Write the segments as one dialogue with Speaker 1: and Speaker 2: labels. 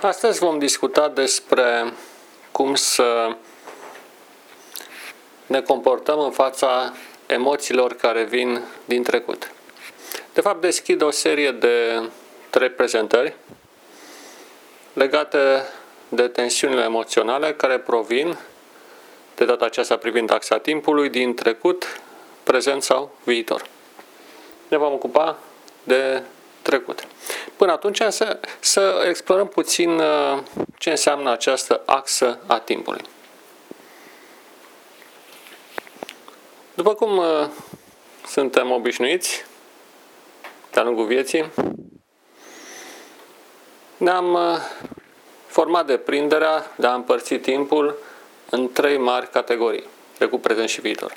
Speaker 1: Astăzi vom discuta despre cum să ne comportăm în fața emoțiilor care vin din trecut. De fapt, deschid o serie de trei prezentări legate de tensiunile emoționale care provin, de data aceasta privind axa timpului, din trecut, prezent sau viitor. Ne vom ocupa de trecut. Până atunci să, să explorăm puțin uh, ce înseamnă această axă a timpului. După cum uh, suntem obișnuiți de-a lungul vieții, ne-am uh, format deprinderea de a împărți timpul în trei mari categorii, trecut, prezent și viitor.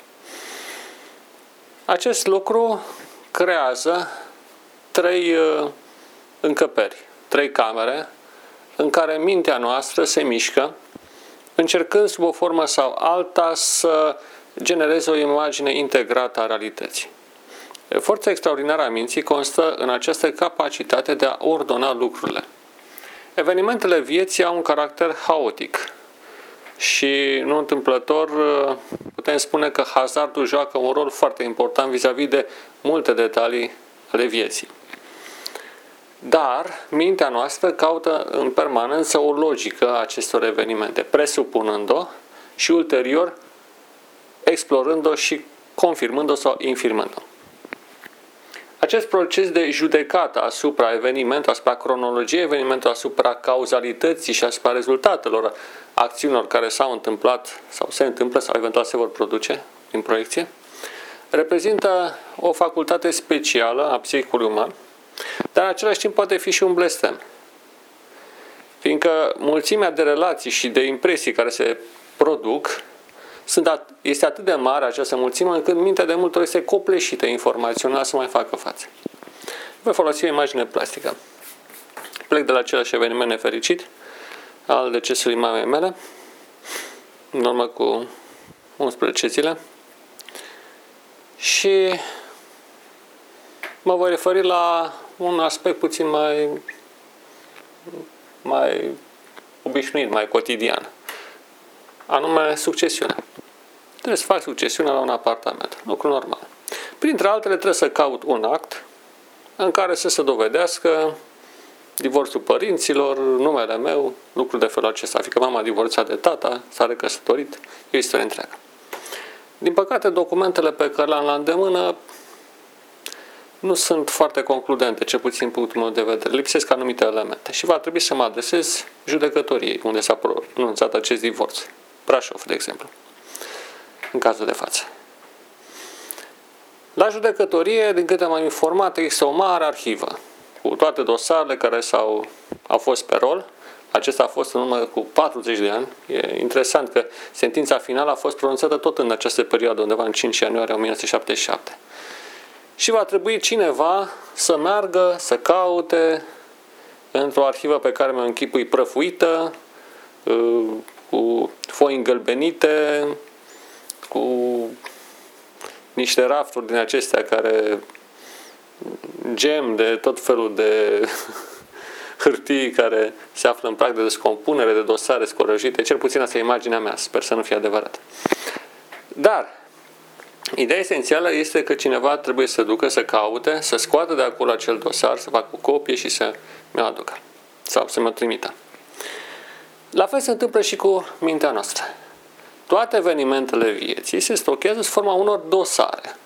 Speaker 1: Acest lucru creează trei uh, încăperi, trei camere în care mintea noastră se mișcă, încercând sub o formă sau alta să genereze o imagine integrată a realității. Forța extraordinară a minții constă în această capacitate de a ordona lucrurile. Evenimentele vieții au un caracter haotic și, nu întâmplător, uh, putem spune că hazardul joacă un rol foarte important vis-a-vis de multe detalii ale vieții. Dar mintea noastră caută în permanență o logică a acestor evenimente, presupunând-o și ulterior explorând-o și confirmând-o sau infirmând-o. Acest proces de judecată asupra evenimentului, asupra cronologiei evenimentului, asupra cauzalității și asupra rezultatelor acțiunilor care s-au întâmplat sau se întâmplă sau eventual se vor produce în proiecție, reprezintă o facultate specială a psihicului uman, dar în același timp poate fi și un blestem. Fiindcă mulțimea de relații și de impresii care se produc sunt, este atât de mare această mulțime încât mintea de multe ori este copleșită informațional să mai facă față. Voi folosi o imagine plastică. Plec de la același eveniment nefericit al decesului mamei mele, în urmă cu 11 zile, și mă voi referi la un aspect puțin mai, mai obișnuit, mai cotidian, anume succesiunea. Trebuie să fac succesiunea la un apartament, lucru normal. Printre altele trebuie să caut un act în care să se dovedească divorțul părinților, numele meu, lucruri de felul acesta, fiindcă mama a divorțat de tata, s-a recăsătorit, e o istorie întreagă. Din păcate, documentele pe care le-am la îndemână nu sunt foarte concludente, ce puțin punctul meu de vedere. Lipsesc anumite elemente și va trebui să mă adresez judecătoriei unde s-a pronunțat acest divorț. Brașov, de exemplu, în cazul de față. La judecătorie, din câte am informat, există o mare arhivă cu toate dosarele care s-au, au fost pe rol. Acesta a fost în urmă cu 40 de ani. E interesant că sentința finală a fost pronunțată tot în această perioadă, undeva în 5 ianuarie 1977. Și va trebui cineva să meargă, să caute într-o arhivă pe care mi-o închipui prăfuită, uh, cu foi îngălbenite, cu niște rafturi din acestea care gem de tot felul de hârtii care se află în prag de descompunere, de dosare scorăjite, cel puțin asta e imaginea mea, sper să nu fie adevărat. Dar, ideea esențială este că cineva trebuie să ducă, să caute, să scoată de acolo acel dosar, să facă o copie și să mi-o aducă sau să mi-o trimită. La fel se întâmplă și cu mintea noastră. Toate evenimentele vieții se stochează sub forma unor dosare.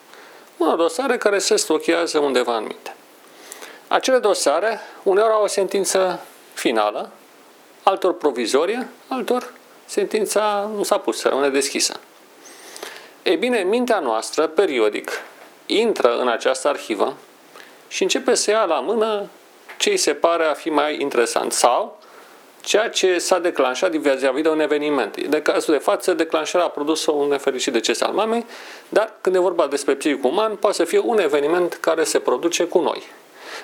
Speaker 1: Unor dosare care se stochează undeva în minte. Acele dosare uneori au o sentință finală, altor provizorie, altor sentința nu s-a pus, rămâne deschisă. Ei bine, mintea noastră, periodic, intră în această arhivă și începe să ia la mână ce îi se pare a fi mai interesant sau ceea ce s-a declanșat vis-a-vis de un eveniment. De cazul de față, declanșarea a produs un nefericit deces al mamei, dar când e vorba despre psihicul uman, poate să fie un eveniment care se produce cu noi.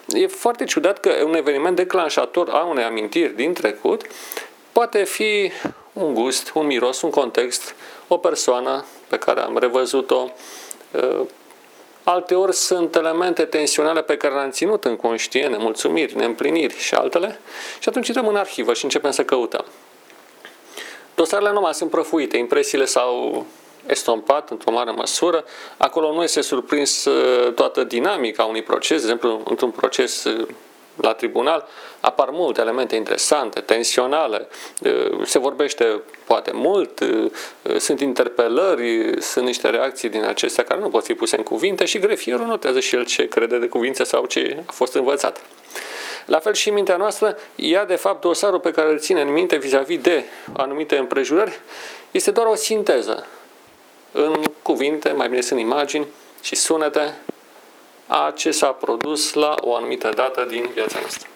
Speaker 1: E foarte ciudat că un eveniment declanșator a unei amintiri din trecut poate fi un gust, un miros, un context, o persoană pe care am revăzut-o, uh, alteori sunt elemente tensionale pe care le-am ținut în conștient, nemulțumiri, neîmpliniri și altele, și atunci intrăm în arhivă și începem să căutăm. Dosarele nu mai sunt prăfuite, impresiile s-au estompat într-o mare măsură. Acolo nu este surprins uh, toată dinamica unui proces, de exemplu, într-un proces uh, la tribunal apar multe elemente interesante, tensionale, se vorbește poate mult, sunt interpelări, sunt niște reacții din acestea care nu pot fi puse în cuvinte și grefierul notează și el ce crede de cuvinte sau ce a fost învățat. La fel și mintea noastră, ea de fapt dosarul pe care îl ține în minte vis-a-vis de anumite împrejurări este doar o sinteză în cuvinte, mai bine sunt imagini și sunete a ce s-a produs la o anumită dată din viața noastră.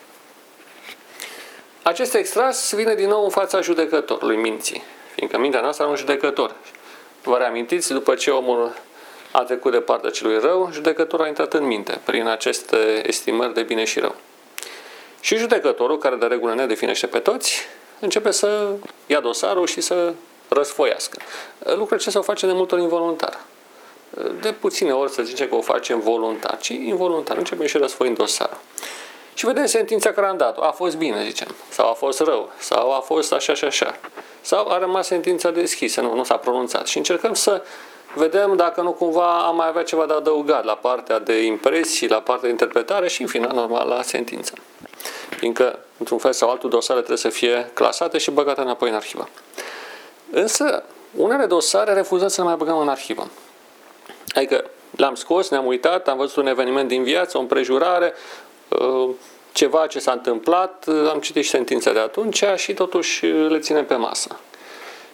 Speaker 1: Acest extras vine din nou în fața judecătorului minții, fiindcă mintea noastră are un judecător. Vă reamintiți, după ce omul a trecut de partea celui rău, judecătorul a intrat în minte prin aceste estimări de bine și rău. Și judecătorul, care de regulă ne definește pe toți, începe să ia dosarul și să răsfoiască. Lucrul ce se face de multe ori involuntar de puține ori să zicem că o facem voluntar, ci involuntar. Începem și răsfoind dosarul. Și vedem sentința care am dat A fost bine, zicem. Sau a fost rău. Sau a fost așa și așa. Sau a rămas sentința deschisă, nu, nu s-a pronunțat. Și încercăm să vedem dacă nu cumva am mai avea ceva de adăugat la partea de impresii, la partea de interpretare și, în final, normal, la sentință. Fiindcă, într-un fel sau altul, dosarele trebuie să fie clasate și băgate înapoi în arhivă. Însă, unele dosare refuzăm să le mai băgăm în arhivă. Adică l-am scos, ne-am uitat, am văzut un eveniment din viață, o împrejurare, uh, ceva ce s-a întâmplat, uh, am citit și sentința de atunci și totuși uh, le ținem pe masă.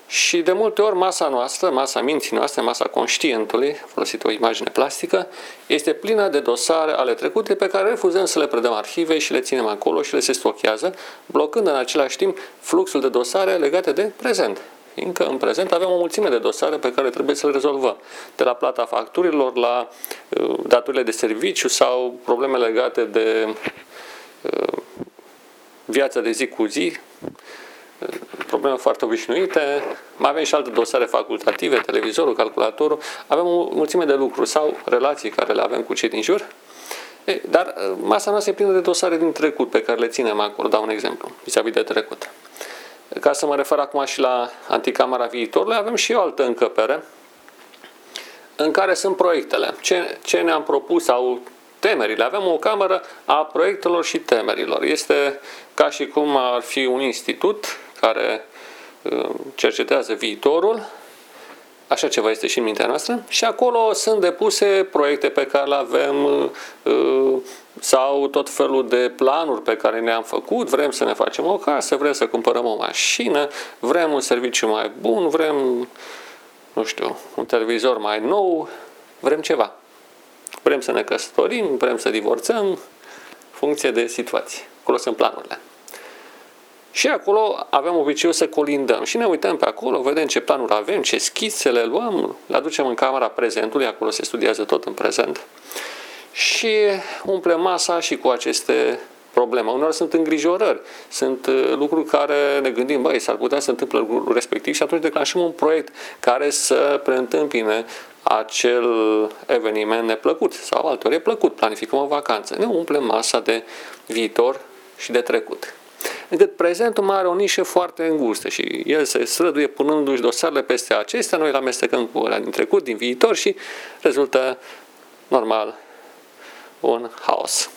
Speaker 1: Și de multe ori masa noastră, masa minții noastre, masa conștientului, folosit o imagine plastică, este plină de dosare ale trecute pe care refuzăm să le predăm arhivei și le ținem acolo și le se stochează, blocând în același timp fluxul de dosare legate de prezent. Fiindcă în prezent avem o mulțime de dosare pe care trebuie să le rezolvăm. De la plata facturilor, la uh, datorile de serviciu sau probleme legate de uh, viața de zi cu zi, uh, probleme foarte obișnuite, mai avem și alte dosare facultative, televizorul, calculatorul, avem o mulțime de lucruri sau relații care le avem cu cei din jur, e, dar masa noastră e plină de dosare din trecut pe care le ținem acolo, dau un exemplu, vis-a-vis de trecut. Ca să mă refer acum și la Anticamera Viitorului, avem și o altă încăpere în care sunt proiectele. Ce, ce ne-am propus sau temerile. Avem o cameră a proiectelor și temerilor. Este ca și cum ar fi un institut care uh, cercetează viitorul Așa ceva este și în mintea noastră. Și acolo sunt depuse proiecte pe care le avem uh, sau tot felul de planuri pe care ne-am făcut. Vrem să ne facem o casă, vrem să cumpărăm o mașină, vrem un serviciu mai bun, vrem, nu știu, un televizor mai nou, vrem ceva. Vrem să ne căsătorim, vrem să divorțăm, funcție de situație. Acolo sunt planurile. Și acolo avem obiceiul să colindăm și ne uităm pe acolo, vedem ce planuri avem, ce schițe le luăm, le aducem în camera prezentului, acolo se studiază tot în prezent și umplem masa și cu aceste probleme. Unor sunt îngrijorări, sunt uh, lucruri care ne gândim, băi, s-ar putea să întâmple lucrul respectiv și atunci declanșăm un proiect care să preîntâmpine acel eveniment neplăcut sau altor e plăcut, planificăm o vacanță. Ne umplem masa de viitor și de trecut încât prezentul mai are o nișă foarte îngustă și el se străduie punându-și dosarele peste acestea, noi le amestecăm cu alea din trecut, din viitor și rezultă normal un haos.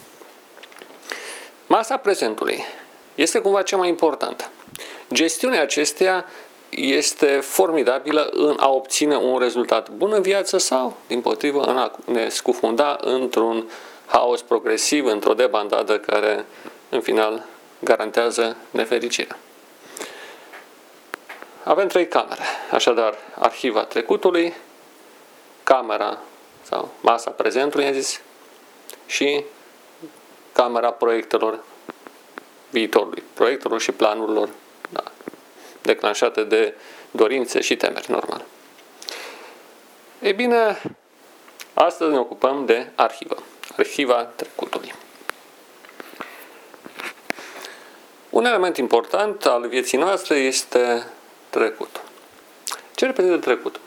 Speaker 1: Masa prezentului este cumva cea mai importantă. Gestiunea acesteia este formidabilă în a obține un rezultat bun în viață sau, din potrivă, în a ne scufunda într-un haos progresiv, într-o debandadă care, în final, garantează nefericirea. Avem trei camere, așadar arhiva trecutului, camera sau masa prezentului, am zis, și camera proiectelor viitorului, proiectelor și planurilor da, declanșate de dorințe și temeri, normal. Ei bine, astăzi ne ocupăm de arhivă, arhiva trecutului. Un element important al vieții noastre este trecutul. Ce reprezintă trecutul?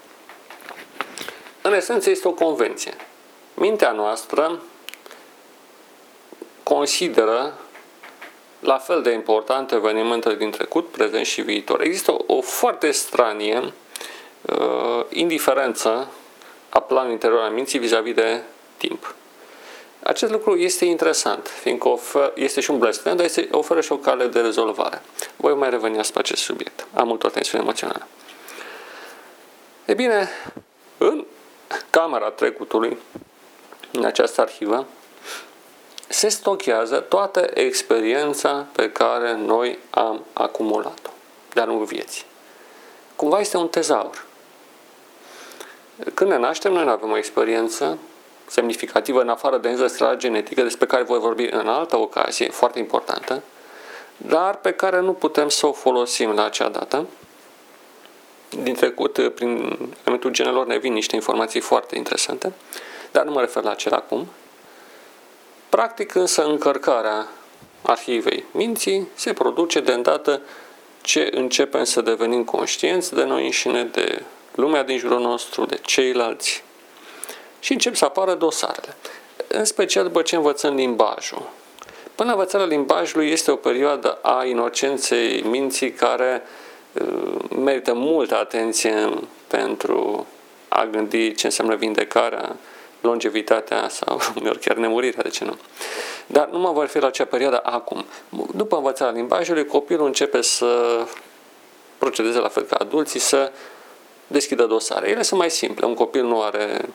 Speaker 1: În esență este o convenție. mintea noastră consideră la fel de importante evenimentele din trecut, prezent și viitor. Există o, o foarte stranie uh, indiferență a planului interior al minții vis-a-vis de timp. Acest lucru este interesant, fiindcă ofer, este și un blestem, dar este, oferă și o cale de rezolvare. Voi mai reveni asupra acest subiect. Am multă tensiune emoțională. E bine, în camera trecutului, în această arhivă, se stochează toată experiența pe care noi am acumulat-o de-a lungul vieții. Cumva este un tezaur. Când ne naștem, noi nu avem o experiență semnificativă în afară de înzestrarea genetică, despre care voi vorbi în altă ocazie, foarte importantă, dar pe care nu putem să o folosim la acea dată. Din trecut, prin elementul genelor, ne vin niște informații foarte interesante, dar nu mă refer la acela acum. Practic, însă, încărcarea arhivei minții se produce de îndată ce începem să devenim conștienți de noi înșine, de lumea din jurul nostru, de ceilalți, și încep să apară dosarele. În special după ce învățăm limbajul. Până învățarea limbajului este o perioadă a inocenței minții care uh, merită multă atenție pentru a gândi ce înseamnă vindecarea, longevitatea sau uneori chiar nemurirea, de ce nu. Dar nu mă voi fi la acea perioadă acum. După învățarea limbajului, copilul începe să procedeze la fel ca adulții, să deschidă dosare. Ele sunt mai simple. Un copil nu are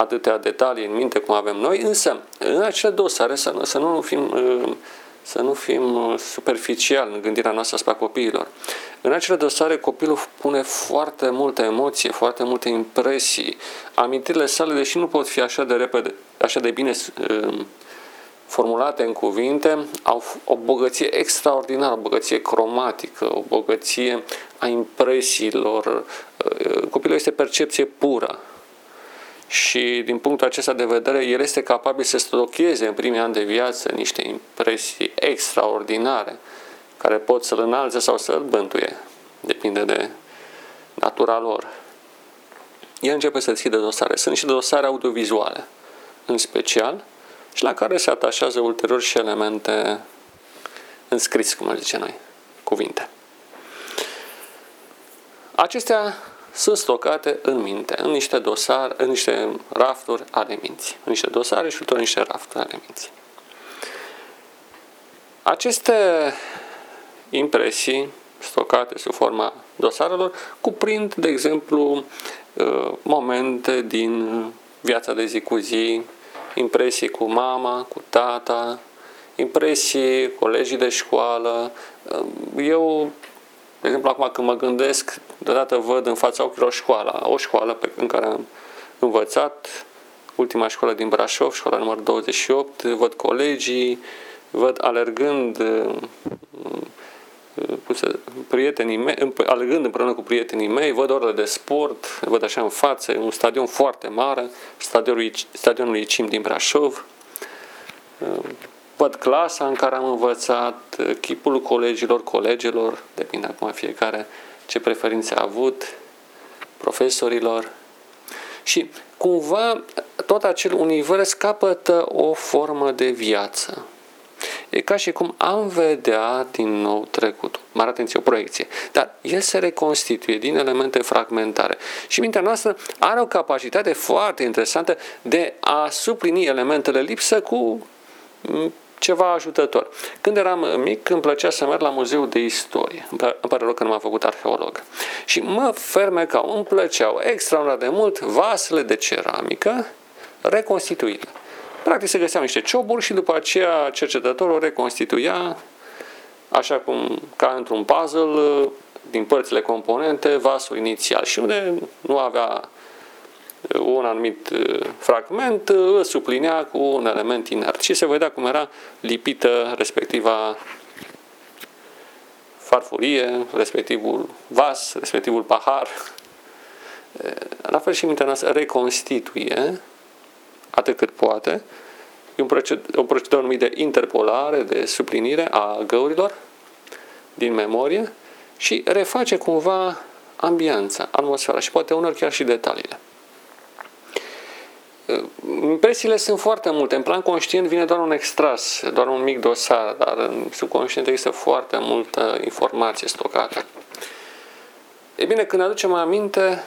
Speaker 1: atâtea detalii în minte cum avem noi, însă în acele dosare să nu, să nu fim să nu fim superficial în gândirea noastră asupra copiilor. În acele dosare copilul pune foarte multă emoție, foarte multe impresii. Amintirile sale, deși nu pot fi așa de repede, așa de bine formulate în cuvinte, au o bogăție extraordinară, o bogăție cromatică, o bogăție a impresiilor. Copilul este percepție pură și din punctul acesta de vedere el este capabil să stocheze în primii ani de viață niște impresii extraordinare care pot să-l înalțe sau să-l bântuie. Depinde de natura lor. El începe să deschide dosare. Sunt niște dosare audiovizuale, în special, și la care se atașează ulterior și elemente înscris, cum zice noi, cuvinte. Acestea sunt stocate în minte, în niște dosare, în niște rafturi ale minții. În niște dosare și în niște rafturi ale minții. Aceste impresii stocate sub forma dosarelor cuprind, de exemplu, uh, momente din viața de zi cu zi, impresii cu mama, cu tata, impresii, colegii de școală. Uh, eu de exemplu, acum când mă gândesc, deodată văd în fața ochilor școala, o școală pe, în care am învățat, ultima școală din Brașov, școala numărul 28, văd colegii, văd alergând prietenii mei, alergând împreună cu prietenii mei, văd orele de sport, văd așa în față, un stadion foarte mare, stadionul, stadionul ICIM din Brașov, văd clasa în care am învățat, chipul colegilor, colegilor, depinde acum fiecare ce preferințe a avut, profesorilor. Și cumva tot acel univers capătă o formă de viață. E ca și cum am vedea din nou trecutul. Mare atenție, o proiecție. Dar el se reconstituie din elemente fragmentare. Și mintea noastră are o capacitate foarte interesantă de a suplini elementele lipsă cu ceva ajutător. Când eram mic, îmi plăcea să merg la muzeul de istorie. Îmi pare rău că nu m-am făcut arheolog. Și mă fermecau, îmi plăceau extraordinar de mult vasele de ceramică reconstituite. Practic se găseau niște cioburi și după aceea cercetătorul reconstituia așa cum ca într-un puzzle din părțile componente vasul inițial și unde nu avea un anumit uh, fragment, uh, îl suplinea cu un element inert și se vedea cum era lipită respectiva farfurie, respectivul vas, respectivul pahar. Uh, la fel și mintea noastră reconstituie atât cât poate. E un procedură, o procedură numită de interpolare, de suplinire a găurilor din memorie și reface cumva ambianța, atmosfera și poate unor chiar și detaliile. Impresiile sunt foarte multe. În plan conștient vine doar un extras, doar un mic dosar, dar în subconștient există foarte multă informație stocată. E bine, când aducem aminte,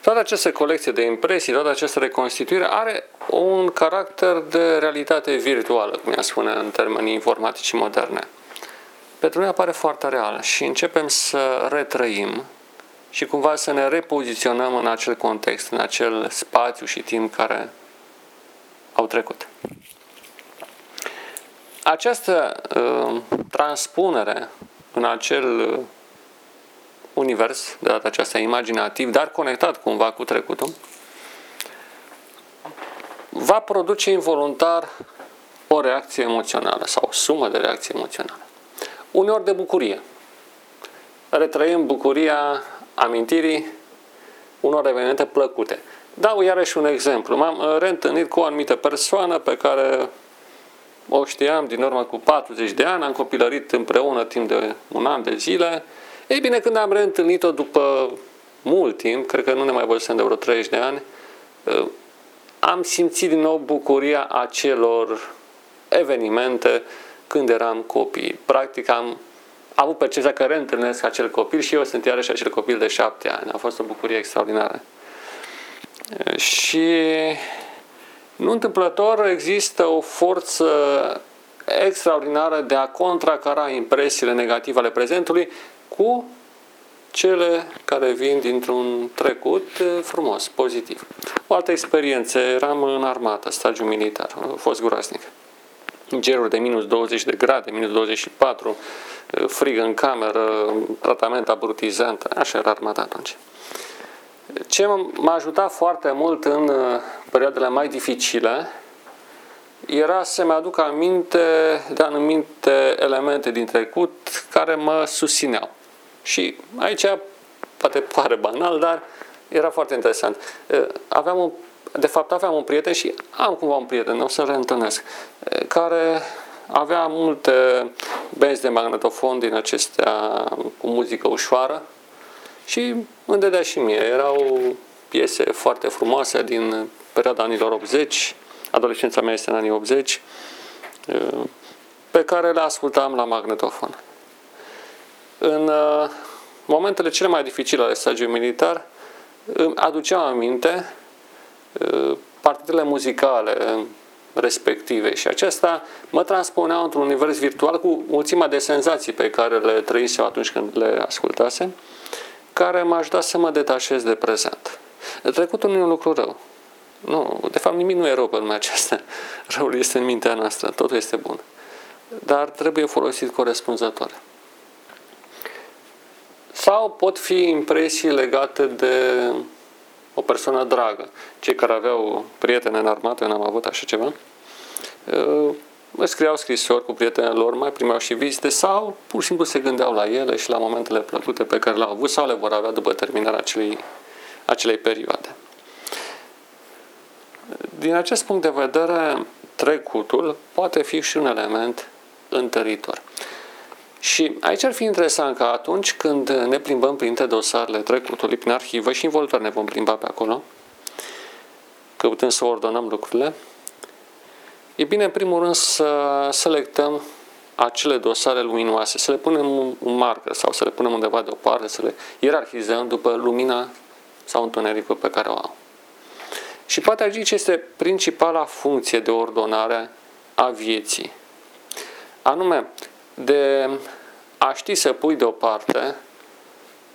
Speaker 1: toată această colecție de impresii, toată această reconstituire are un caracter de realitate virtuală, cum ea spune în termenii informatici moderne. Pentru noi apare foarte real și începem să retrăim și cumva să ne repoziționăm în acel context, în acel spațiu și timp care au trecut. Această uh, transpunere în acel uh, univers, de data aceasta imaginativ, dar conectat cumva cu trecutul, va produce involuntar o reacție emoțională sau o sumă de reacții emoționale. Uneori de bucurie. Retrăim bucuria amintirii unor evenimente plăcute. Dau iarăși un exemplu. M-am uh, reîntâlnit cu o anumită persoană pe care o știam din urmă cu 40 de ani, am copilărit împreună timp de un an de zile. Ei bine, când am reîntâlnit-o după mult timp, cred că nu ne mai văzusem de vreo 30 de ani, uh, am simțit din nou bucuria acelor evenimente când eram copii. Practic am avut percepția că reîntâlnesc acel copil și eu sunt iarăși acel copil de șapte ani. A fost o bucurie extraordinară. Și nu întâmplător există o forță extraordinară de a contracara impresiile negative ale prezentului cu cele care vin dintr-un trecut frumos, pozitiv. O altă experiență, eram în armată, stagiu militar, a fost groaznic. Geruri de minus 20 de grade, minus 24, frig în cameră, tratament abrutizant, așa era armata atunci. Ce m-a ajutat foarte mult în uh, perioadele mai dificile era să-mi aduc aminte de anumite elemente din trecut care mă susțineau. Și aici poate pare banal, dar era foarte interesant. Uh, aveam un, de fapt aveam un prieten și am cumva un prieten, o să-l reîntâlnesc, uh, care avea multe benzi de magnetofon din acestea cu muzică ușoară și îmi dădea și mie. Erau piese foarte frumoase din perioada anilor 80, adolescența mea este în anii 80, pe care le ascultam la magnetofon. În uh, momentele cele mai dificile ale stagiului militar, îmi aduceam aminte uh, partidele muzicale respective și acesta mă transpunea într-un univers virtual cu mulțimea de senzații pe care le trăisem atunci când le ascultasem, care m-aș ajutat să mă detașez de prezent. Trecutul nu e un lucru rău. Nu, de fapt nimic nu e rău pe lumea aceasta. Răul este în mintea noastră, totul este bun. Dar trebuie folosit corespunzător. Sau pot fi impresii legate de o persoană dragă. Cei care aveau prieteni în armată, eu n-am avut așa ceva, uh, îmi scriau scrisori cu prietenii lor, mai primeau și vizite sau pur și simplu se gândeau la ele și la momentele plăcute pe care le-au avut sau le vor avea după terminarea acelei, acelei perioade. Din acest punct de vedere, trecutul poate fi și un element întăritor. Și aici ar fi interesant că atunci când ne plimbăm printre dosarele trecutului, prin arhivă și involuntar ne vom plimba pe acolo, căutând să ordonăm lucrurile, e bine în primul rând să selectăm acele dosare luminoase, să le punem un marker sau să le punem undeva deoparte, să le ierarhizăm după lumina sau întunericul pe care o au. Și poate aici este principala funcție de ordonare a vieții. Anume, de a ști să pui deoparte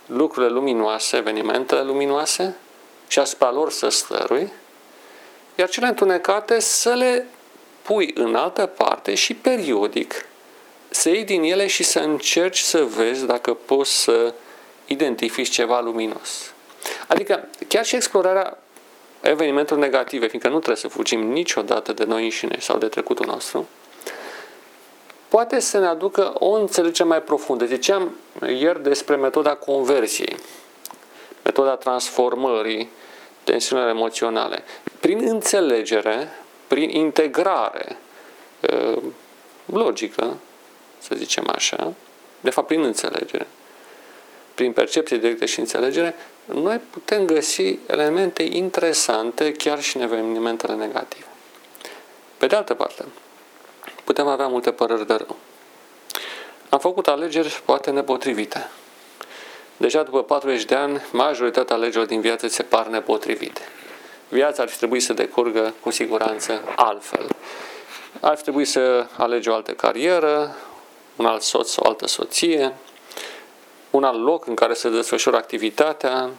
Speaker 1: lucrurile luminoase, evenimentele luminoase și asupra lor să stărui, iar cele întunecate să le pui în altă parte și periodic să iei din ele și să încerci să vezi dacă poți să identifici ceva luminos. Adică chiar și explorarea evenimentelor negative, fiindcă nu trebuie să fugim niciodată de noi înșine sau de trecutul nostru, poate să ne aducă o înțelegere mai profundă. Ziceam ieri despre metoda conversiei, metoda transformării tensiunilor emoționale. Prin înțelegere, prin integrare ă, logică, să zicem așa, de fapt prin înțelegere, prin percepție directă și înțelegere, noi putem găsi elemente interesante chiar și în evenimentele negative. Pe de altă parte, putem avea multe păreri de rău. Am făcut alegeri poate nepotrivite. Deja după 40 de ani, majoritatea alegerilor din viață se par nepotrivite. Viața ar trebui să decurgă cu siguranță altfel. Ar trebui să alegi o altă carieră, un alt soț, o altă soție, un alt loc în care să desfășură activitatea,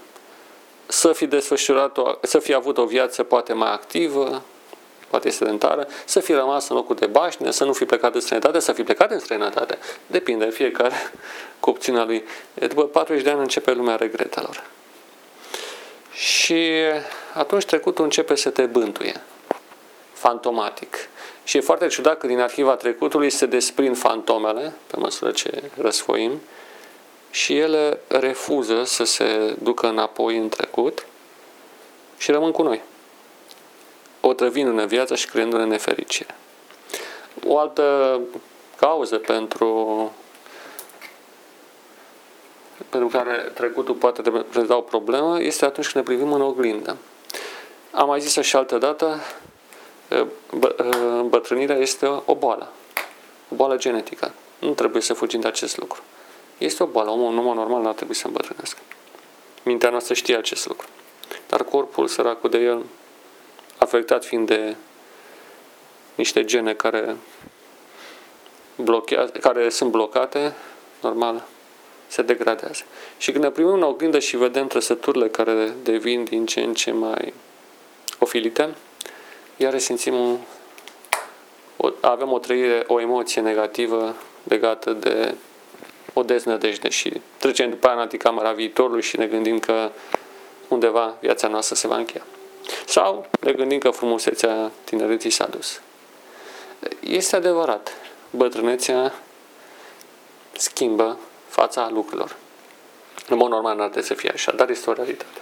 Speaker 1: să fi desfășurat o, să fi avut o viață poate mai activă, poate sedentară, să fi rămas în locul de baștină, să nu fi plecat în străinătate, să fi plecat în străinătate. Depinde fiecare cu opțiunea lui. După 40 de ani începe lumea regretelor. Și atunci trecutul începe să te bântuie, fantomatic. Și e foarte ciudat că din arhiva trecutului se desprind fantomele, pe măsură ce răsfoim, și ele refuză să se ducă înapoi în trecut și rămân cu noi otrăvindu-ne viața și creându-ne nefericire. O altă cauză pentru pentru care trecutul poate reprezenta o problemă este atunci când ne privim în oglindă. Am mai zis-o și altă dată, îmbătrânirea este o boală, o boală genetică. Nu trebuie să fugim de acest lucru. Este o boală, omul, un om normal nu ar trebui să îmbătrânească. Mintea noastră știe acest lucru. Dar corpul, săracul de el, afectat fiind de niște gene care, blochează, care sunt blocate, normal, se degradează. Și când ne primim în oglindă și vedem trăsăturile care devin din ce în ce mai ofilite, iar simțim un, o, avem o trăire, o emoție negativă legată de o deznădejde și trecem după aia în anticamera viitorului și ne gândim că undeva viața noastră se va încheia. Sau ne gândim că frumusețea tinereții s-a dus. Este adevărat, bătrânețea schimbă fața lucrurilor. În mod normal nu ar trebui să fie așa, dar este o realitate.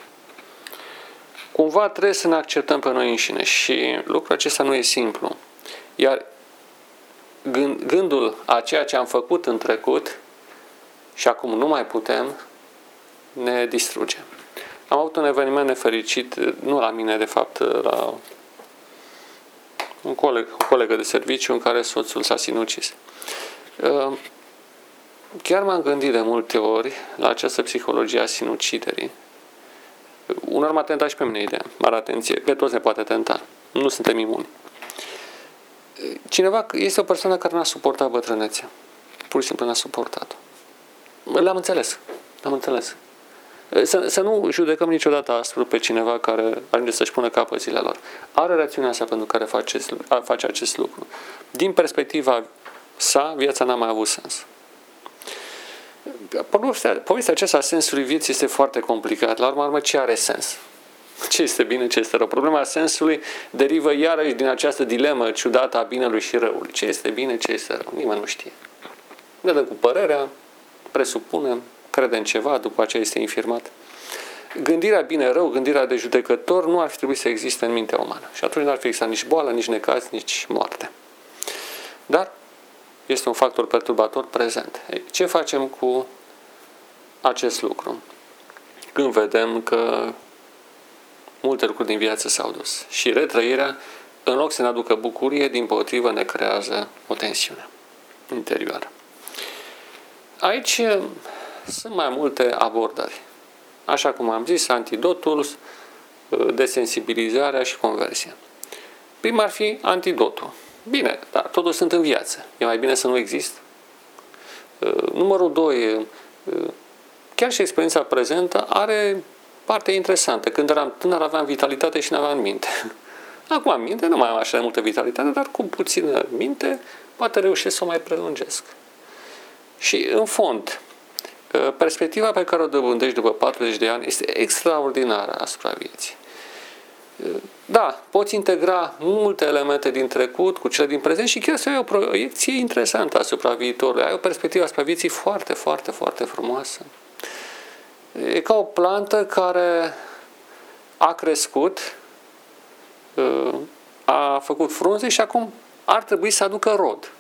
Speaker 1: Cumva trebuie să ne acceptăm pe noi înșine și lucrul acesta nu e simplu. Iar gândul a ceea ce am făcut în trecut și acum nu mai putem, ne distruge. Am avut un eveniment nefericit, nu la mine, de fapt, la un coleg, o colegă de serviciu în care soțul s-a sinucis. Uh, chiar m-am gândit de multe ori la această psihologie a sinuciderii. Unor m-a tentat și pe mine ideea. Mare atenție, pe toți ne poate tenta. Nu suntem imuni. Cineva este o persoană care n-a suportat bătrânețea. Pur și simplu n-a suportat-o. L-am înțeles. L-am înțeles. Să, să nu judecăm niciodată astfel pe cineva care ajunge să-și pună capăt zilelor. Are rațiunea sa pentru care face, face acest lucru. Din perspectiva sa, viața n-a mai avut sens. Povestea, povestea aceasta a sensului vieții este foarte complicată. La urmă, urmă, ce are sens? Ce este bine, ce este rău? Problema sensului derivă iarăși din această dilemă ciudată a binelui și răului. Ce este bine, ce este rău? Nimeni nu știe. Ne dăm cu părerea, presupunem, crede în ceva, după aceea este infirmat. Gândirea bine-rău, gândirea de judecător nu ar fi trebuit să existe în mintea umană. Și atunci nu ar fi existat nici boală, nici necaz, nici moarte. Dar este un factor perturbator prezent. Ei, ce facem cu acest lucru? Când vedem că multe lucruri din viață s-au dus și retrăirea, în loc să ne aducă bucurie, din potrivă ne creează o tensiune interioară. Aici sunt mai multe abordări. Așa cum am zis, antidotul, desensibilizarea și conversia. Prima ar fi antidotul. Bine, dar totul sunt în viață. E mai bine să nu există. Numărul 2. Chiar și experiența prezentă are parte interesantă. Când eram tânăr aveam vitalitate și nu aveam minte. Acum am minte, nu mai am așa de multă vitalitate, dar cu puțină minte poate reușesc să o mai prelungesc. Și în fond, perspectiva pe care o dobândești după 40 de ani este extraordinară asupra vieții. Da, poți integra multe elemente din trecut cu cele din prezent și chiar să ai o proiecție interesantă asupra viitorului. Ai o perspectivă asupra vieții foarte, foarte, foarte frumoasă. E ca o plantă care a crescut, a făcut frunze și acum ar trebui să aducă rod.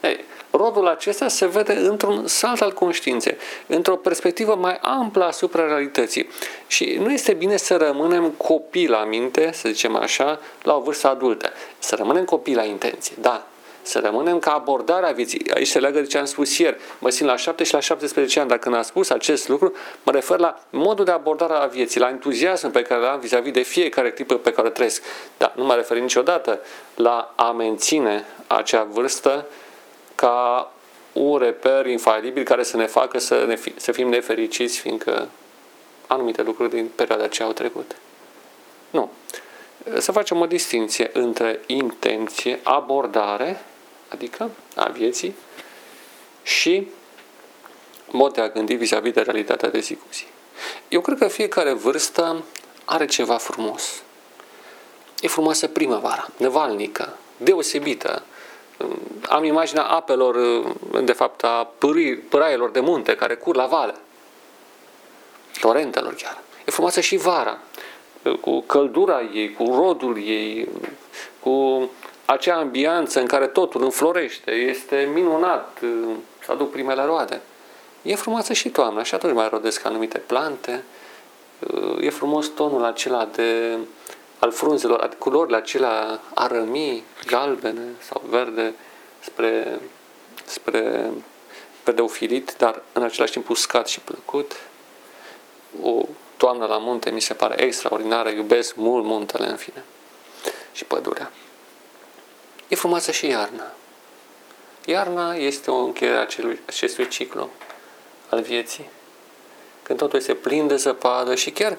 Speaker 1: Ei, rodul acesta se vede într-un salt al conștiinței, într-o perspectivă mai amplă asupra realității. Și nu este bine să rămânem copii la minte, să zicem așa, la o vârstă adultă. Să rămânem copii la intenție, da, să rămânem ca abordarea vieții. Aici se leagă de ce am spus ieri. Mă simt la 7 și la 17 ani. Dacă când am spus acest lucru, mă refer la modul de abordare a vieții, la entuziasm pe care l-am vis-a-vis de fiecare clipă pe care o trăiesc. Dar nu mă refer niciodată la a menține acea vârstă ca un reper infalibil care să ne facă să, ne fi, să fim nefericiți, fiindcă anumite lucruri din perioada aceea au trecut. Nu. Să facem o distinție între intenție, abordare, adică a vieții, și mod de a gândi vis-a-vis de realitatea de zi cu zi. Eu cred că fiecare vârstă are ceva frumos. E frumoasă primăvara, nevalnică, deosebită, am imaginea apelor, de fapt a pâraielor de munte care cur la vale, torentelor chiar. E frumoasă și vara, cu căldura ei, cu rodul ei, cu acea ambianță în care totul înflorește, este minunat. Să aduc primele roade. E frumoasă și toamna și atunci mai rodesc anumite plante, e frumos tonul acela de al frunzelor, culorile acelea arămii, galbene sau verde spre, spre verde ofilit, dar în același timp uscat și plăcut. O toamnă la munte mi se pare extraordinară, iubesc mult muntele în fine și pădurea. E frumoasă și iarna. Iarna este o încheiere a acestui ciclu al vieții. Când totul este plin de zăpadă și chiar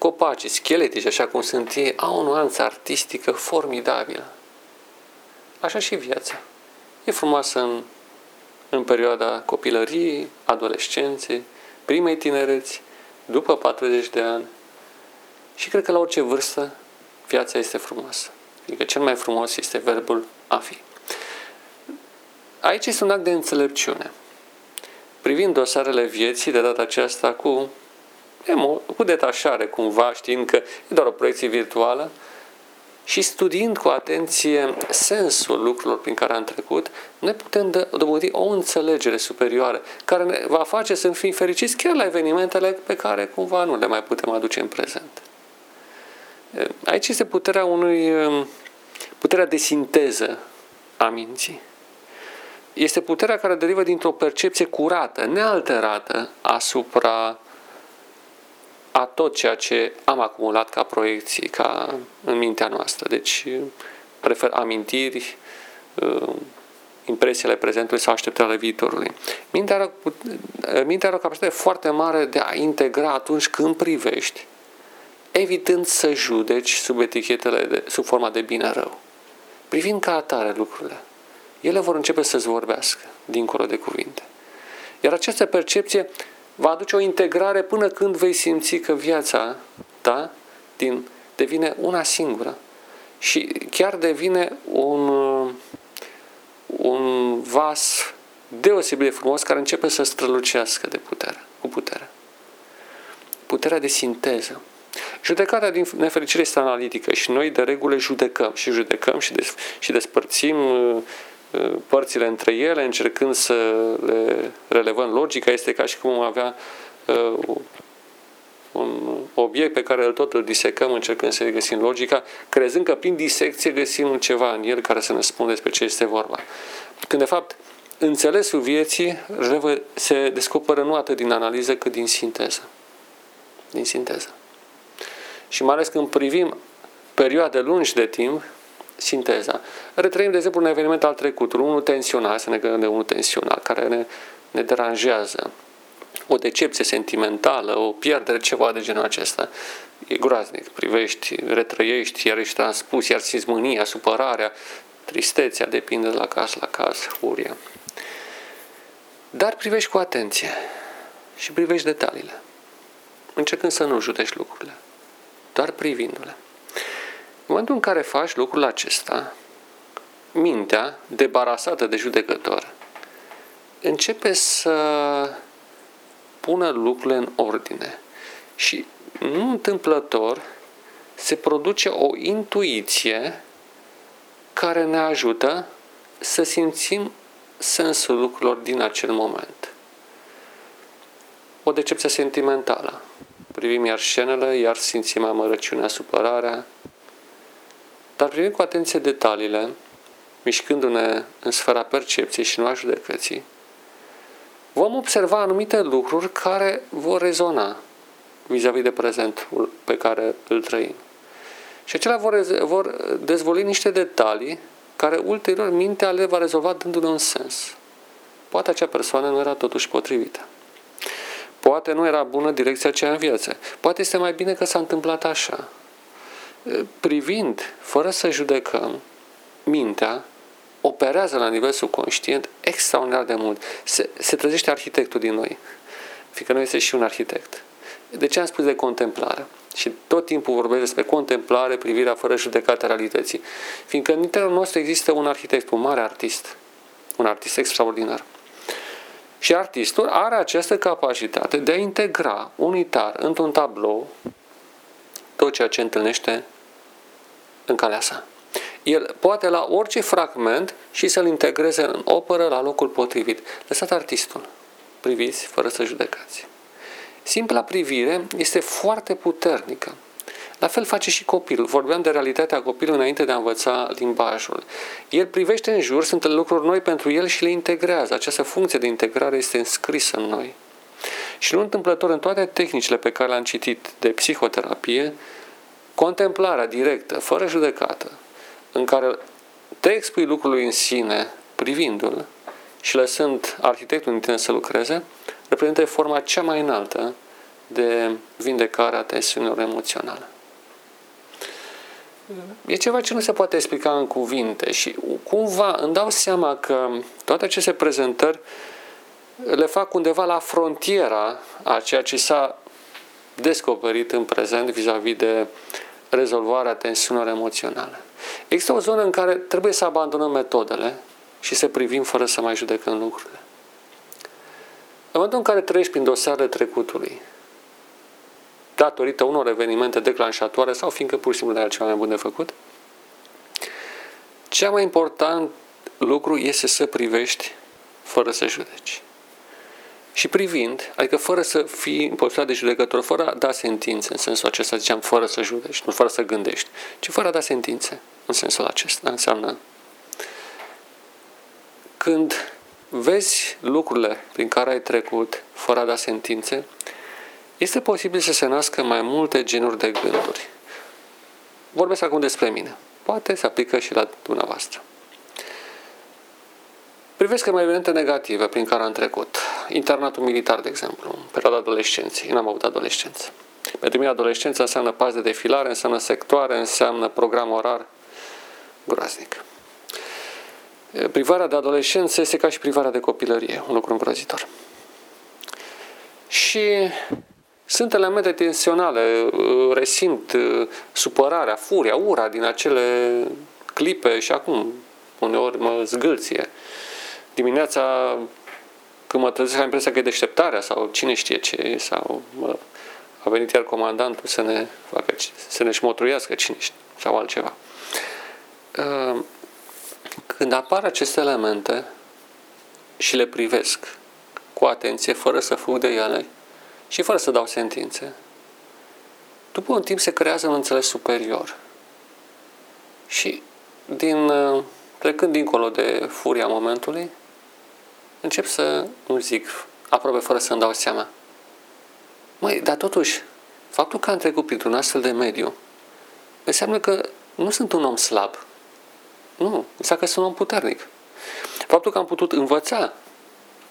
Speaker 1: Copacii scheletici, așa cum sunt ei, au o nuanță artistică formidabilă. Așa și viața. E frumoasă în, în perioada copilăriei, adolescenței, primei tinereți, după 40 de ani. Și cred că la orice vârstă viața este frumoasă. Adică cel mai frumos este verbul a fi. Aici este un act de înțelepciune. Privind dosarele vieții, de data aceasta cu cu detașare cumva, știind că e doar o proiecție virtuală și studiind cu atenție sensul lucrurilor prin care am trecut, noi putem dobândi o înțelegere superioară care ne va face să fim fericiți chiar la evenimentele pe care cumva nu le mai putem aduce în prezent. Aici este puterea unui puterea de sinteză a minții. Este puterea care derivă dintr-o percepție curată, nealterată asupra a tot ceea ce am acumulat ca proiecții, ca în mintea noastră. Deci, prefer amintiri, uh, impresiile prezentului sau așteptările viitorului. Mintea are, mintea are o capacitate foarte mare de a integra atunci când privești, evitând să judeci sub etichetele, de, sub forma de bine-rău. Privind ca atare lucrurile, ele vor începe să-ți vorbească, dincolo de cuvinte. Iar această percepție va aduce o integrare până când vei simți că viața ta din, devine una singură și chiar devine un, un vas deosebit de frumos care începe să strălucească de putere, cu putere. Puterea de sinteză. Judecata din nefericire este analitică și noi de regulă judecăm și judecăm și, des, și despărțim părțile între ele, încercând să le relevăm logica, este ca și cum avea uh, un obiect pe care îl tot îl disecăm, încercând să găsim logica, crezând că prin disecție găsim ceva în el care să ne spună despre ce este vorba. Când, de fapt, înțelesul vieții se descoperă nu atât din analiză cât din sinteză. Din sinteză. Și mai ales când privim perioade lungi de timp, sinteza. Retrăim, de exemplu, un eveniment al trecutului, unul tensional, să ne gândim de unul tensional, care ne, ne deranjează. O decepție sentimentală, o pierdere, ceva de genul acesta. E groaznic. Privești, retrăiești, iar ești transpus, iar simți mânia, supărarea, tristețea, depinde de la caz la caz, furia. Dar privești cu atenție și privești detaliile, încercând să nu judești lucrurile, doar privindu-le. În momentul în care faci lucrul acesta, mintea, debarasată de judecător, începe să pună lucrurile în ordine. Și nu întâmplător se produce o intuiție care ne ajută să simțim sensul lucrurilor din acel moment. O decepție sentimentală. Privim iar scenele, iar simțim amărăciunea, supărarea, dar privim cu atenție detaliile, mișcându-ne în sfera percepției și nu a judecății, vom observa anumite lucruri care vor rezona vis-a-vis de prezentul pe care îl trăim. Și acelea vor, vor dezvoli niște detalii care ulterior mintea le va rezolva dându-le un sens. Poate acea persoană nu era totuși potrivită. Poate nu era bună direcția aceea în viață. Poate este mai bine că s-a întâmplat așa. Privind, fără să judecăm, mintea operează la nivel subconștient extraordinar de mult. Se, se trezește arhitectul din noi. Fiindcă noi este și un arhitect. De ce am spus de contemplare? Și tot timpul vorbesc despre contemplare, privirea fără judecată a realității. Fiindcă în interiorul nostru există un arhitect, un mare artist, un artist extraordinar. Și artistul are această capacitate de a integra unitar într-un tablou tot ceea ce întâlnește în calea sa. El poate la orice fragment și să-l integreze în operă la locul potrivit. Lăsați artistul. Priviți fără să judecați. Simpla privire este foarte puternică. La fel face și copilul. Vorbeam de realitatea copilului înainte de a învăța limbajul. El privește în jur, sunt lucruri noi pentru el și le integrează. Această funcție de integrare este înscrisă în noi. Și nu întâmplător în toate tehnicile pe care le-am citit de psihoterapie, contemplarea directă, fără judecată, în care te expui lucrului în sine, privindu-l și lăsând arhitectul în tine să lucreze, reprezintă forma cea mai înaltă de vindecare a tensiunilor emoționale. E ceva ce nu se poate explica în cuvinte și cumva îmi dau seama că toate aceste prezentări le fac undeva la frontiera a ceea ce s-a descoperit în prezent vis-a-vis de rezolvarea tensiunilor emoționale. Există o zonă în care trebuie să abandonăm metodele și să privim fără să mai judecăm lucrurile. În momentul în care treci prin dosarele trecutului, datorită unor evenimente declanșatoare sau fiindcă pur și simplu nu ai ceva mai bun de făcut, cea mai important lucru este să privești fără să judeci. Și privind, adică fără să fii în poziția de judecător, fără a da sentințe, în sensul acesta ziceam fără să judeci, nu fără să gândești, ci fără a da sentințe, în sensul acesta, înseamnă când vezi lucrurile prin care ai trecut, fără a da sentințe, este posibil să se nască mai multe genuri de gânduri. Vorbesc acum despre mine. Poate se aplică și la dumneavoastră. Privesc mai evenimente negative prin care am trecut. Internatul militar, de exemplu, în perioada adolescenței. N-am avut adolescență. Pentru mine adolescența înseamnă pas de defilare, înseamnă sectoare, înseamnă program orar groaznic. Privarea de adolescență este ca și privarea de copilărie, un lucru îngrozitor. Și sunt elemente tensionale, resimt supărarea, furia, ura din acele clipe și acum uneori mă zgâlție. Dimineața când mă trezesc am impresia că e deșteptarea sau cine știe ce sau mă, a venit iar comandantul să ne facă, să ne șmotruiască cine știe, sau altceva. Când apar aceste elemente și le privesc cu atenție, fără să fug de ele și fără să dau sentințe, după un timp se creează un înțeles superior. Și din, trecând dincolo de furia momentului, încep să nu zic aproape fără să-mi dau seama. Măi, dar totuși, faptul că am trecut printr-un astfel de mediu înseamnă că nu sunt un om slab, nu, înseamnă că sunt un om puternic. Faptul că am putut învăța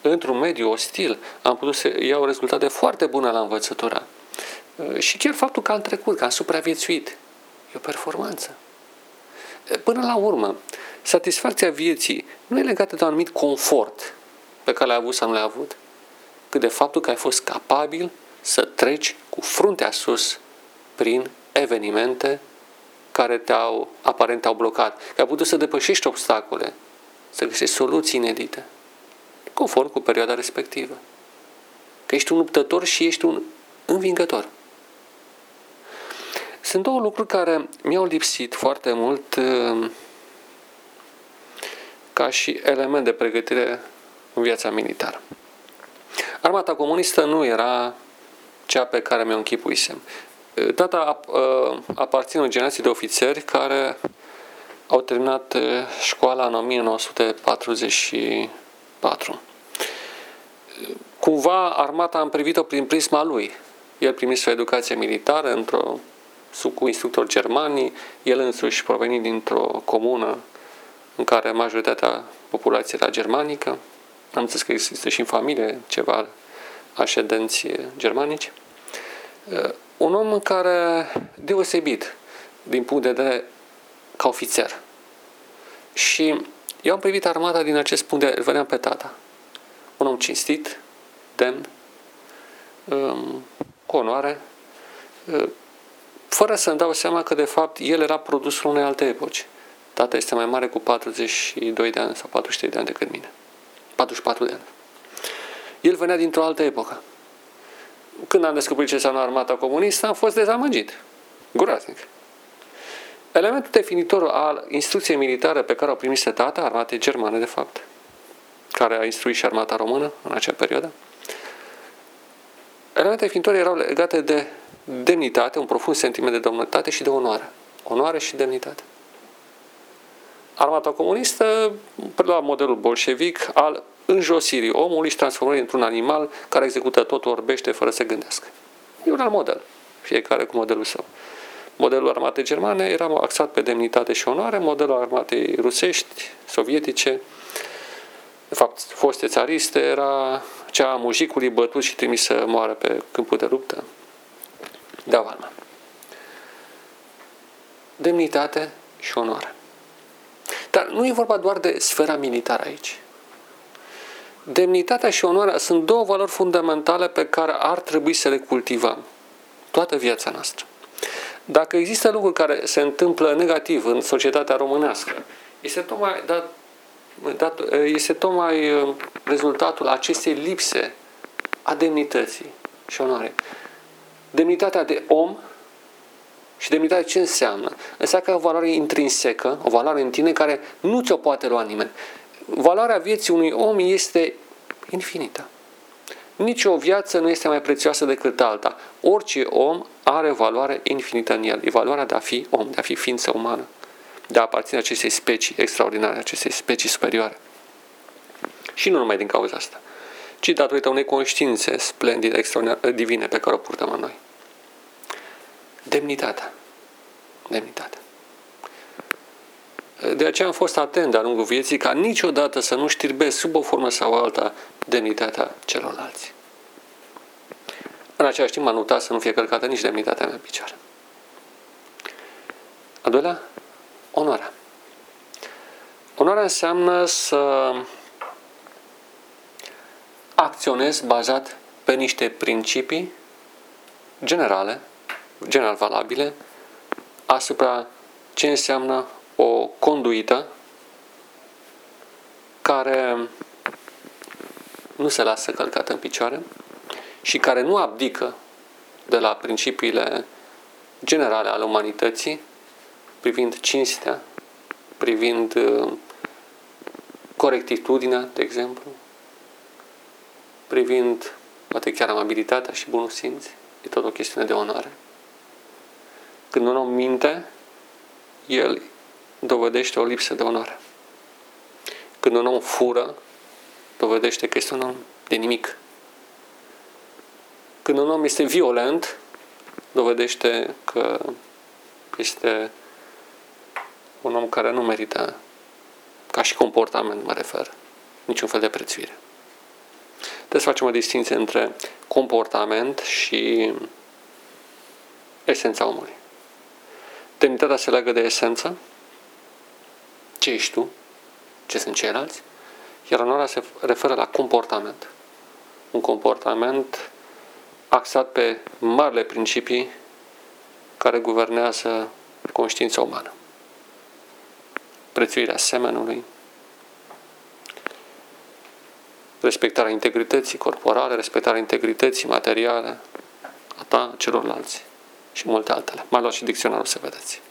Speaker 1: într-un mediu ostil, am putut să iau rezultate foarte bune la învățătura. Și chiar faptul că am trecut, că am supraviețuit, e o performanță. Până la urmă, satisfacția vieții nu e legată de un anumit confort pe care l-ai avut sau nu l-ai avut, cât de faptul că ai fost capabil să treci cu fruntea sus prin evenimente care te-au, aparent te-au blocat, că ai putut să depășești obstacole, să găsești soluții inedite, conform cu perioada respectivă. Că ești un luptător și ești un învingător. Sunt două lucruri care mi-au lipsit foarte mult uh, ca și element de pregătire în viața militară. Armata comunistă nu era cea pe care mi-o închipuisem. Tata aparține o generație de ofițeri care au terminat școala în 1944. Cumva armata am privit-o prin prisma lui. El primise o educație militară într-o sub cu instructori germani, el însuși provenit dintr-o comună în care majoritatea populației era germanică. Am înțeles că există și în familie ceva aședenți germanici. Uh, un om care deosebit din punct de vedere ca ofițer. Și eu am privit armata din acest punct de vedere, vedeam pe tata. Un om cinstit, demn, um, cu onoare, uh, fără să-mi dau seama că de fapt el era produsul unei alte epoci. Tata este mai mare cu 42 de ani sau 43 de ani decât mine. 44 de ani. El venea dintr-o altă epocă. Când am descoperit ce înseamnă armata comunistă, am fost dezamăgit. Groaznic. Elementul definitor al instrucției militare pe care o primise tata, armate germane de fapt, care a instruit și armata română în acea perioadă, elemente definitorii erau legate de demnitate, un profund sentiment de demnitate și de onoare. Onoare și demnitate. Armata comunistă prelua modelul bolșevic al înjosirii omului și transformării într-un animal care execută totul, orbește fără să gândească. E un alt model, fiecare cu modelul său. Modelul armatei germane era axat pe demnitate și onoare, modelul armatei rusești, sovietice, de fapt, foste țariste, era cea a mujicului bătut și trimis să moară pe câmpul de luptă. Da, Valma. Demnitate și onoare. Dar nu e vorba doar de sfera militară aici. Demnitatea și onoarea sunt două valori fundamentale pe care ar trebui să le cultivăm toată viața noastră. Dacă există lucruri care se întâmplă negativ în societatea românească, este tocmai, dat, dat, este tocmai uh, rezultatul acestei lipse a demnității și onoare. Demnitatea de om și demnitatea ce înseamnă? Înseamnă că e o valoare intrinsecă, o valoare în tine care nu ți-o poate lua nimeni. Valoarea vieții unui om este infinită. Nici o viață nu este mai prețioasă decât alta. Orice om are valoare infinită în el. E valoarea de a fi om, de a fi ființă umană, de a aparține acestei specii extraordinare, acestei specii superioare. Și nu numai din cauza asta, ci datorită unei conștiințe splendide, extraordinare, divine pe care o purtăm în noi. Demnitatea. Demnitatea. De aceea am fost atent de-a lungul vieții ca niciodată să nu știrbesc sub o formă sau alta demnitatea celorlalți. În același timp m-a notat să nu fie călcată nici demnitatea mea în picioare. A doilea, onoarea. Onoarea înseamnă să acționez bazat pe niște principii generale, general valabile, asupra ce înseamnă o conduită care nu se lasă călcată în picioare și care nu abdică de la principiile generale ale umanității privind cinstea, privind uh, corectitudinea, de exemplu, privind poate chiar amabilitatea și bunul simț, e tot o chestiune de onoare. Când un om minte, el dovedește o lipsă de onoare. Când un om fură, dovedește că este un om de nimic. Când un om este violent, dovedește că este un om care nu merită, ca și comportament mă refer, niciun fel de prețuire. Trebuie să facem o distinție între comportament și esența omului. Demnitatea se leagă de esență, ce ești tu, ce sunt ceilalți, iar onoarea se referă la comportament. Un comportament axat pe marile principii care guvernează conștiința umană. Prețuirea semenului, respectarea integrității corporale, respectarea integrității materiale, a ta, celorlalți și multe altele. Mai luați și dicționarul să vedeți.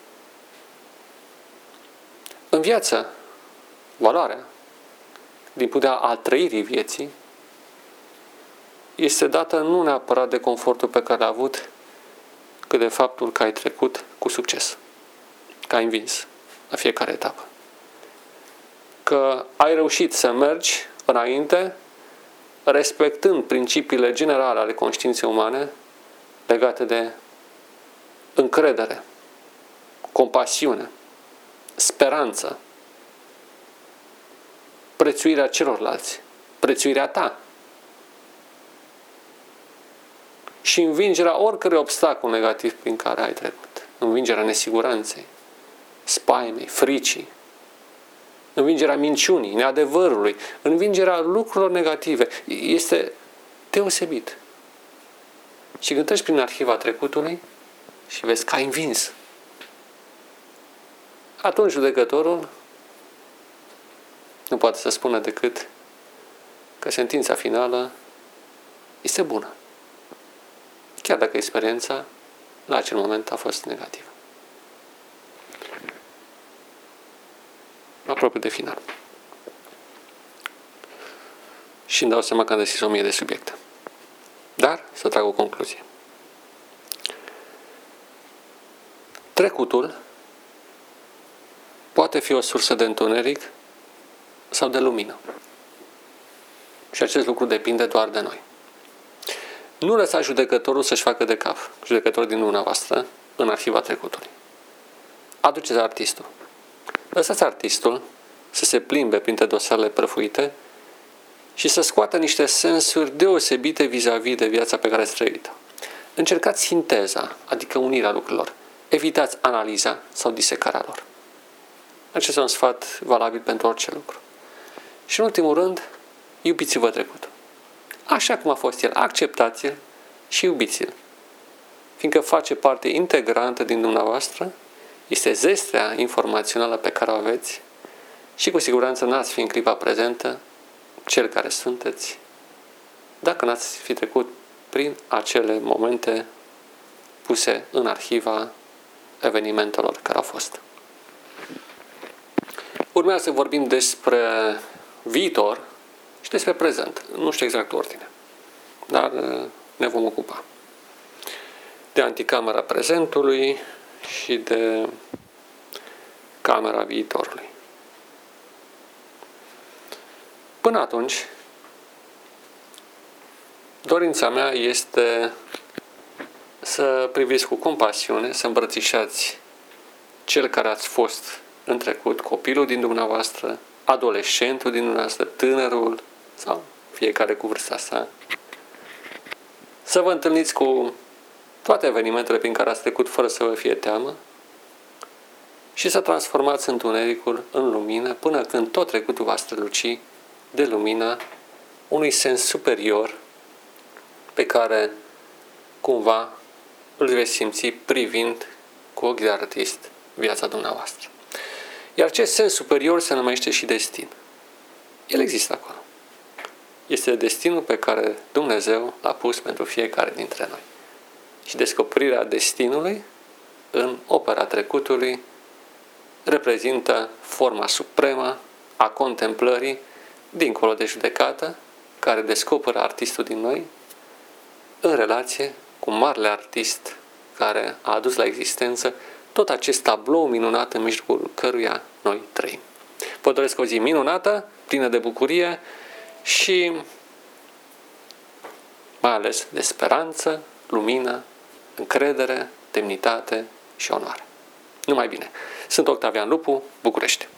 Speaker 1: În viață, valoarea din puterea a trăirii vieții, este dată nu neapărat de confortul pe care l-a avut, cât de faptul că ai trecut cu succes, că ai învins la fiecare etapă. Că ai reușit să mergi înainte, respectând principiile generale ale conștiinței umane legate de încredere, compasiune, speranță, prețuirea celorlalți, prețuirea ta și învingerea oricărui obstacol negativ prin care ai trecut. Învingerea nesiguranței, spaimei, fricii, învingerea minciunii, neadevărului, învingerea lucrurilor negative. Este deosebit. Și când treci prin arhiva trecutului și vezi că ai învins, atunci judecătorul nu poate să spună decât că sentința finală este bună. Chiar dacă experiența la acel moment a fost negativă. Aproape de final. Și îmi dau seama că am deschis o mie de subiecte. Dar să trag o concluzie. Trecutul poate fi o sursă de întuneric sau de lumină. Și acest lucru depinde doar de noi. Nu lăsa judecătorul să-și facă de cap, judecătorul din luna voastră, în arhiva trecutului. Aduceți artistul. Lăsați artistul să se plimbe printre dosarele prăfuite și să scoată niște sensuri deosebite vis-a-vis de viața pe care ați trăit-o. Încercați sinteza, adică unirea lucrurilor. Evitați analiza sau disecarea lor. Acesta este un sfat valabil pentru orice lucru. Și în ultimul rând, iubiți-vă trecutul. Așa cum a fost el, acceptați-l și iubiți-l. Fiindcă face parte integrantă din dumneavoastră, este zestrea informațională pe care o aveți și cu siguranță n-ați fi în clipa prezentă cel care sunteți dacă n-ați fi trecut prin acele momente puse în arhiva evenimentelor care au fost. Urmează să vorbim despre viitor și despre prezent. Nu știu exact ordine, dar uh, ne vom ocupa de anticamera prezentului și de camera viitorului. Până atunci, dorința mea este să priviți cu compasiune, să îmbrățișați cel care ați fost în trecut, copilul din dumneavoastră, adolescentul din dumneavoastră, tânărul sau fiecare cu vârsta sa, să vă întâlniți cu toate evenimentele prin care ați trecut fără să vă fie teamă și să transformați întunericul în lumină până când tot trecutul va străluci de lumina unui sens superior pe care cumva îl veți simți privind cu ochi de artist viața dumneavoastră. Iar acest sens superior se numește și destin. El există acolo. Este destinul pe care Dumnezeu l-a pus pentru fiecare dintre noi. Și descoperirea destinului în opera trecutului reprezintă forma supremă a contemplării dincolo de judecată, care descoperă artistul din noi în relație cu marele artist care a adus la existență tot acest tablou minunat în mijlocul căruia noi trăim. Vă doresc o zi minunată, plină de bucurie și mai ales de speranță, lumină, încredere, demnitate și onoare. Numai bine! Sunt Octavian Lupu, București.